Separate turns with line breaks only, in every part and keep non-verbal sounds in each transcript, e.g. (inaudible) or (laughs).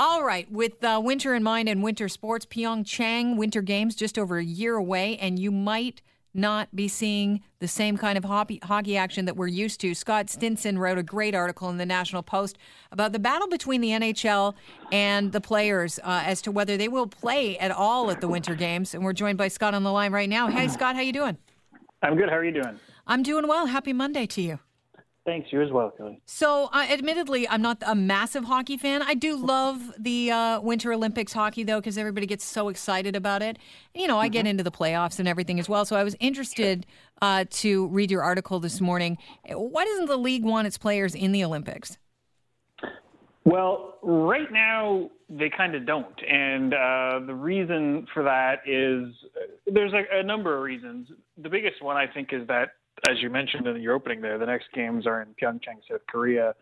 All right, with uh, winter in mind and winter sports, Pyeongchang Winter Games just over a year away, and you might not be seeing the same kind of hockey, hockey action that we're used to. Scott Stinson wrote a great article in the National Post about the battle between the NHL and the players uh, as to whether they will play at all at the Winter Games. And we're joined by Scott on the line right now. Hey, Scott, how you doing?
I'm good. How are you doing?
I'm doing well. Happy Monday to you.
Thanks. You as well, Kelly.
So, uh, admittedly, I'm not a massive hockey fan. I do love the uh, Winter Olympics hockey, though, because everybody gets so excited about it. You know, I mm-hmm. get into the playoffs and everything as well. So, I was interested uh, to read your article this morning. Why doesn't the league want its players in the Olympics?
Well, right now they kind of don't, and uh, the reason for that is uh, there's a, a number of reasons. The biggest one I think is that as you mentioned in your opening there, the next games are in Pyeongchang, South Korea,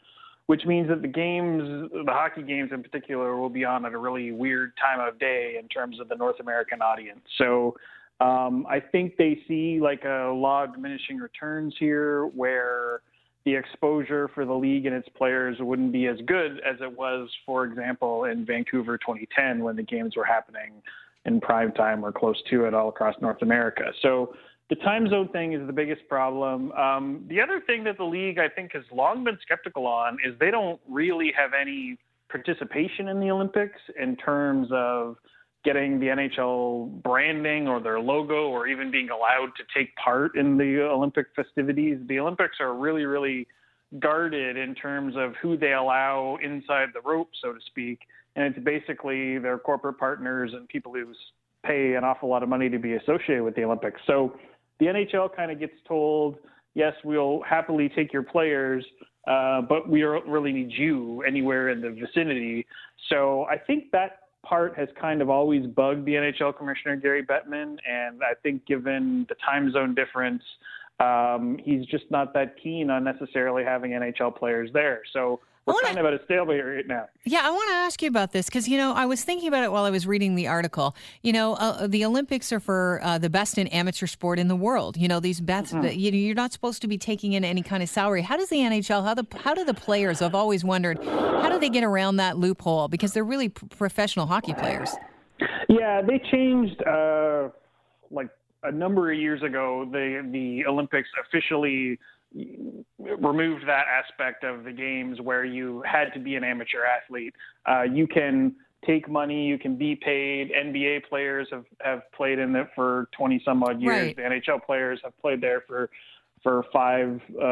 which means that the games, the hockey games in particular, will be on at a really weird time of day in terms of the North American audience. So um, I think they see like a law of diminishing returns here where the exposure for the league and its players wouldn't be as good as it was, for example, in Vancouver 2010 when the games were happening in prime time or close to it all across North America. So the time zone thing is the biggest problem. Um, the other thing that the league, I think, has long been skeptical on is they don't really have any participation in the Olympics in terms of getting the NHL branding or their logo or even being allowed to take part in the Olympic festivities. The Olympics are really, really guarded in terms of who they allow inside the rope, so to speak. And it's basically their corporate partners and people who pay an awful lot of money to be associated with the Olympics. So the NHL kind of gets told, yes, we'll happily take your players, uh, but we don't really need you anywhere in the vicinity. So I think that part has kind of always bugged the NHL commissioner, Gary Bettman. And I think given the time zone difference, um, he's just not that keen on necessarily having NHL players there. So we're wanna, of at a stalemate right now.
Yeah, I want to ask you about this because you know I was thinking about it while I was reading the article. You know, uh, the Olympics are for uh, the best in amateur sport in the world. You know, these bets. Mm-hmm. You know, you're not supposed to be taking in any kind of salary. How does the NHL? How the how do the players? I've always wondered how do they get around that loophole because they're really p- professional hockey players.
Yeah, they changed. Uh, like a number of years ago, the the Olympics officially removed that aspect of the games where you had to be an amateur athlete. Uh, you can take money, you can be paid. NBA players have, have played in it for 20 some odd years. Right. The NHL players have played there for for five uh,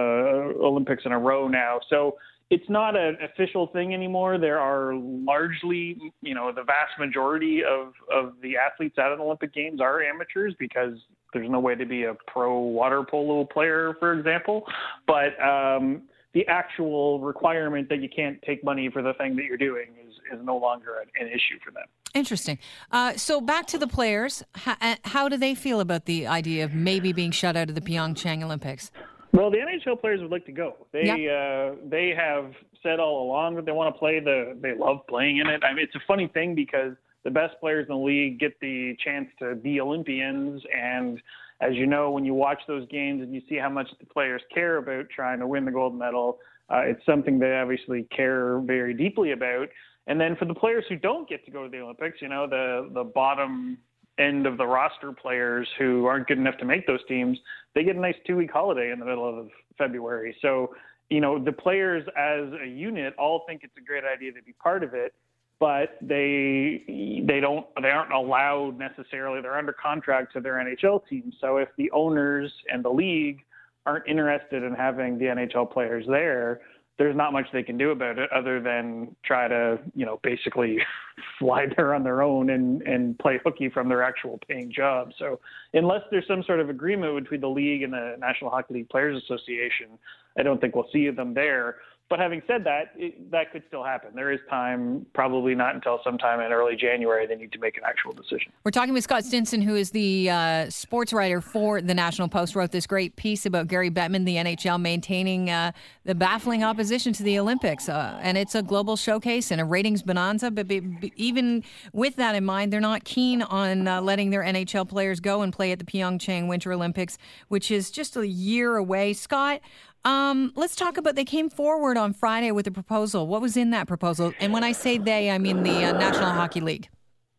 Olympics in a row now. So it's not an official thing anymore. There are largely, you know, the vast majority of, of the athletes at an Olympic Games are amateurs because there's no way to be a pro water polo player, for example. But um, the actual requirement that you can't take money for the thing that you're doing is, is no longer an, an issue for them.
Interesting. Uh, so back to the players. How, uh, how do they feel about the idea of maybe being shut out of the Pyeongchang Olympics?
Well, the NHL players would like to go. They uh, they have said all along that they want to play. The they love playing in it. I mean, it's a funny thing because the best players in the league get the chance to be Olympians. And as you know, when you watch those games and you see how much the players care about trying to win the gold medal, uh, it's something they obviously care very deeply about. And then for the players who don't get to go to the Olympics, you know, the the bottom end of the roster players who aren't good enough to make those teams, they get a nice two week holiday in the middle of February. So, you know, the players as a unit all think it's a great idea to be part of it but they they don't they aren't allowed necessarily. They're under contract to their NHL team. So if the owners and the league aren't interested in having the NHL players there, there's not much they can do about it other than try to, you know, basically (laughs) fly there on their own and, and play hooky from their actual paying job. So unless there's some sort of agreement between the league and the National Hockey League Players Association, I don't think we'll see them there. But having said that, it, that could still happen. There is time, probably not until sometime in early January, they need to make an actual decision.
We're talking with Scott Stinson, who is the uh, sports writer for the National Post, wrote this great piece about Gary Bettman, the NHL, maintaining uh, the baffling opposition to the Olympics. Uh, and it's a global showcase and a ratings bonanza. But be, be, even with that in mind, they're not keen on uh, letting their NHL players go and play at the Pyeongchang Winter Olympics, which is just a year away. Scott, Um, let's talk about. They came forward on Friday with a proposal. What was in that proposal? And when I say they, I mean the uh, National Hockey League.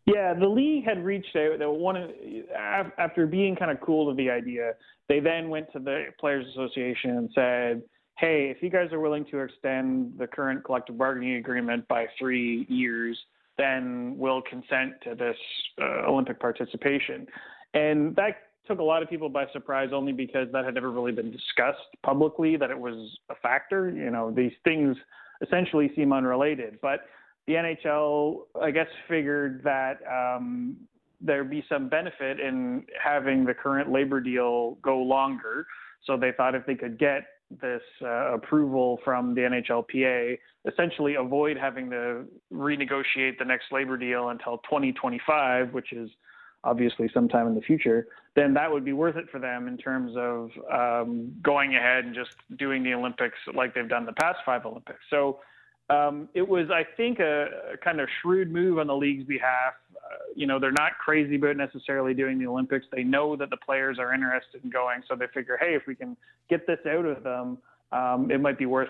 Yeah, the league had reached out. They wanted after being kind of cool to the idea. They then went to the Players Association and said, "Hey, if you guys are willing to extend the current collective bargaining agreement by three years, then we'll consent to this uh, Olympic participation." And that took a lot of people by surprise only because that had never really been discussed publicly that it was a factor. You know, these things essentially seem unrelated, but the NHL, I guess, figured that um, there'd be some benefit in having the current labor deal go longer. So they thought if they could get this uh, approval from the NHLPA, essentially avoid having to renegotiate the next labor deal until 2025, which is obviously sometime in the future, then that would be worth it for them in terms of um, going ahead and just doing the Olympics like they've done the past five Olympics. So um, it was, I think, a, a, kind of shrewd move on the league's behalf. Uh, you know, they're not crazy about necessarily doing the Olympics. They know that the players are interested in going, so they figure, hey, if we can get this out of them, um, it might be worth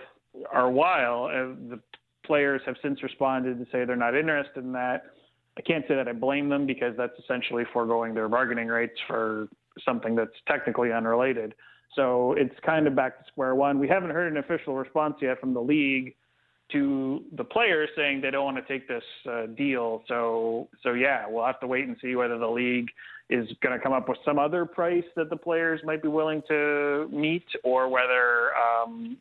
our while. Uh, the players have since responded to say they're not interested in that. I can't say that I blame them because that's essentially foregoing their bargaining rights for something that's technically unrelated. So it's kind of back to square one. We haven't heard an official response yet from the league to the players saying they don't want to take this uh, deal. So so yeah, we'll have to wait and see whether the league is going to come up with some other price that the players might be willing to meet, or whether um,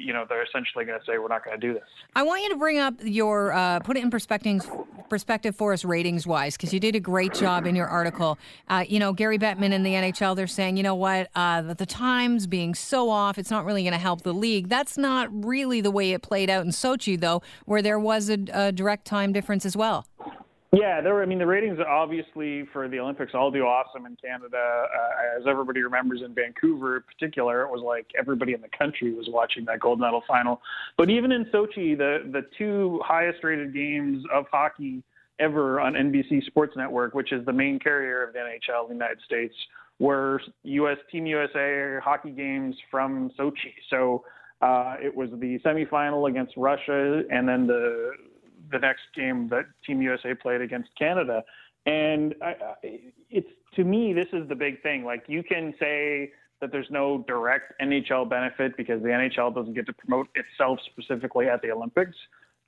you know they're essentially going to say we're not going to do this.
I want you to bring up your uh, put it in perspective perspective for us ratings wise because you did a great job in your article. Uh, you know Gary Bettman and the NHL they're saying you know what uh, the times being so off it's not really going to help the league. That's not really the way it played out in Sochi though, where there was a, a direct time difference as well.
Yeah, there were. I mean, the ratings obviously for the Olympics all do awesome in Canada. Uh, as everybody remembers, in Vancouver in particular, it was like everybody in the country was watching that gold medal final. But even in Sochi, the the two highest rated games of hockey ever on NBC Sports Network, which is the main carrier of the NHL in the United States, were U.S. Team USA hockey games from Sochi. So uh, it was the semifinal against Russia, and then the the next game that Team USA played against Canada. And I, it's to me, this is the big thing. Like you can say that there's no direct NHL benefit because the NHL doesn't get to promote itself specifically at the Olympics.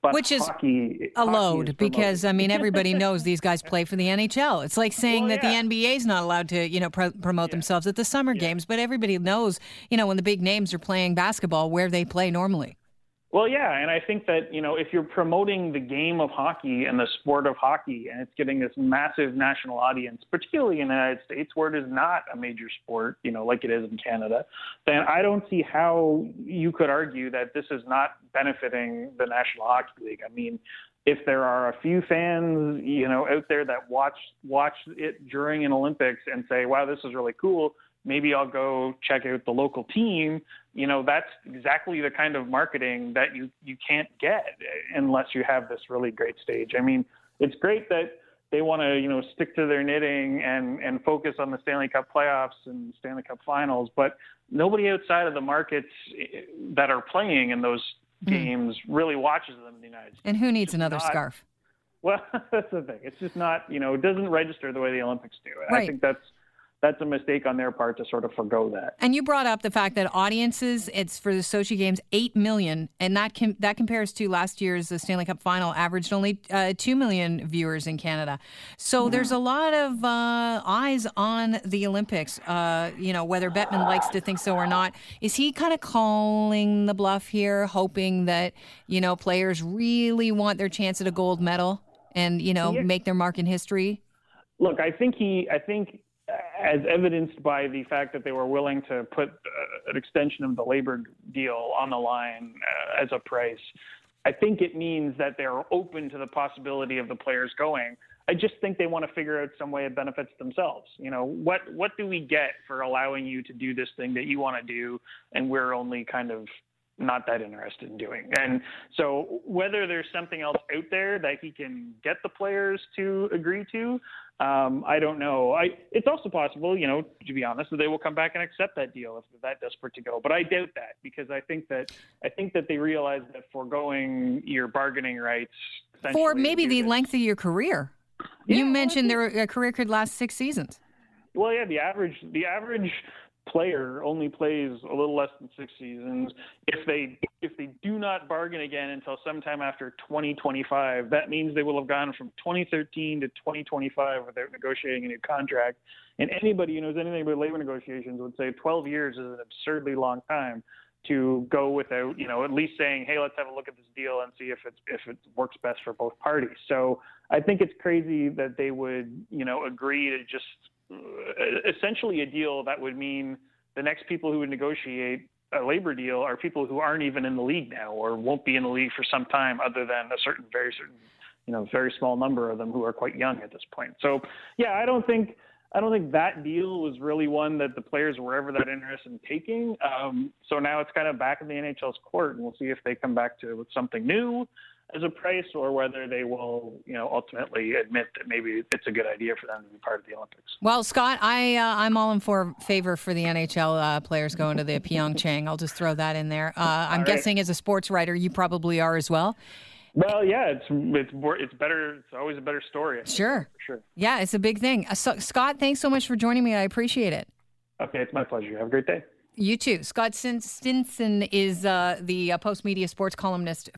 But
Which is
hockey,
a load because I mean everybody (laughs) knows these guys play for the NHL. It's like saying well, that yeah. the NBA is not allowed to you know pro- promote yeah. themselves at the summer yeah. games, but everybody knows you know when the big names are playing basketball where they play normally.
Well, yeah, and I think that you know if you're promoting the game of hockey and the sport of hockey, and it's getting this massive national audience, particularly in the United States where it is not a major sport, you know, like it is in Canada, then I don't see how you could argue that this is not benefiting the National Hockey League. I mean, if there are a few fans, you know, out there that watch watch it during an Olympics and say, "Wow, this is really cool," maybe I'll go check out the local team. You know, that's exactly the kind of marketing that you you can't get unless you have this really great stage. I mean, it's great that they want to, you know, stick to their knitting and and focus on the Stanley Cup playoffs and Stanley Cup finals, but nobody outside of the markets eh, that are playing in those mm. games really watches them in the United States.
And who needs another not, scarf?
Well, (laughs) that's the thing. It's just not, you know, it doesn't register the way the Olympics do.
Right.
I think that's that's a mistake on their part to sort of forego that.
And you brought up the fact that audiences, it's for the Sochi Games, eight million, and that com- that compares to last year's Stanley Cup Final, averaged only uh, two million viewers in Canada. So mm-hmm. there's a lot of uh, eyes on the Olympics. Uh, you know, whether Bettman likes to think so or not, is he kind of calling the bluff here, hoping that you know players really want their chance at a gold medal and you know yeah. make their mark in history?
Look, I think he, I think as evidenced by the fact that they were willing to put uh, an extension of the labor deal on the line uh, as a price, I think it means that they're open to the possibility of the players going. I just think they want to figure out some way it benefits themselves. You know, what what do we get for allowing you to do this thing that you want to do, and we're only kind of not that interested in doing. And so whether there's something else out there that he can get the players to agree to, um, I don't know. I it's also possible, you know, to be honest, that they will come back and accept that deal if they're that desperate to go. But I doubt that because I think that I think that they realize that foregoing your bargaining rights
for maybe the length of your career. Yeah, you mentioned their career could last six seasons.
Well, yeah, the average the average player only plays a little less than six seasons. If they if they do not bargain again until sometime after 2025, that means they will have gone from 2013 to 2025 without negotiating a new contract. And anybody who knows anything about labor negotiations would say 12 years is an absurdly long time to go without, you know, at least saying, "Hey, let's have a look at this deal and see if it's if it works best for both parties." So I think it's crazy that they would, you know, agree to just essentially a deal that would mean the next people who would negotiate a labor deal are people who aren't even in the league now or won't be in the league for some time other than a certain very certain you know very small number of them who are quite young at this point. So yeah i don't think i don't think that deal was really one that the players were ever that interested in taking. Um, so now it's kind of back in the nhl's court and we'll see if they come back to with something new as a price or whether they will, you know, ultimately admit that maybe it's a good idea for them to be part of the Olympics.
Well, Scott, I uh, I'm all in for favor for the NHL uh, players going to the Pyeongchang. I'll just throw that in there. Uh, I'm guessing as a sports writer, you probably are as well.
Well, yeah, it's it's more, it's better. It's always a better story.
Sure,
sure.
Yeah, it's a big thing. Uh, so, Scott, thanks so much for joining me. I appreciate it.
Okay, it's my pleasure. Have a great day.
You too. Scott Stinson is uh, the uh, Postmedia sports columnist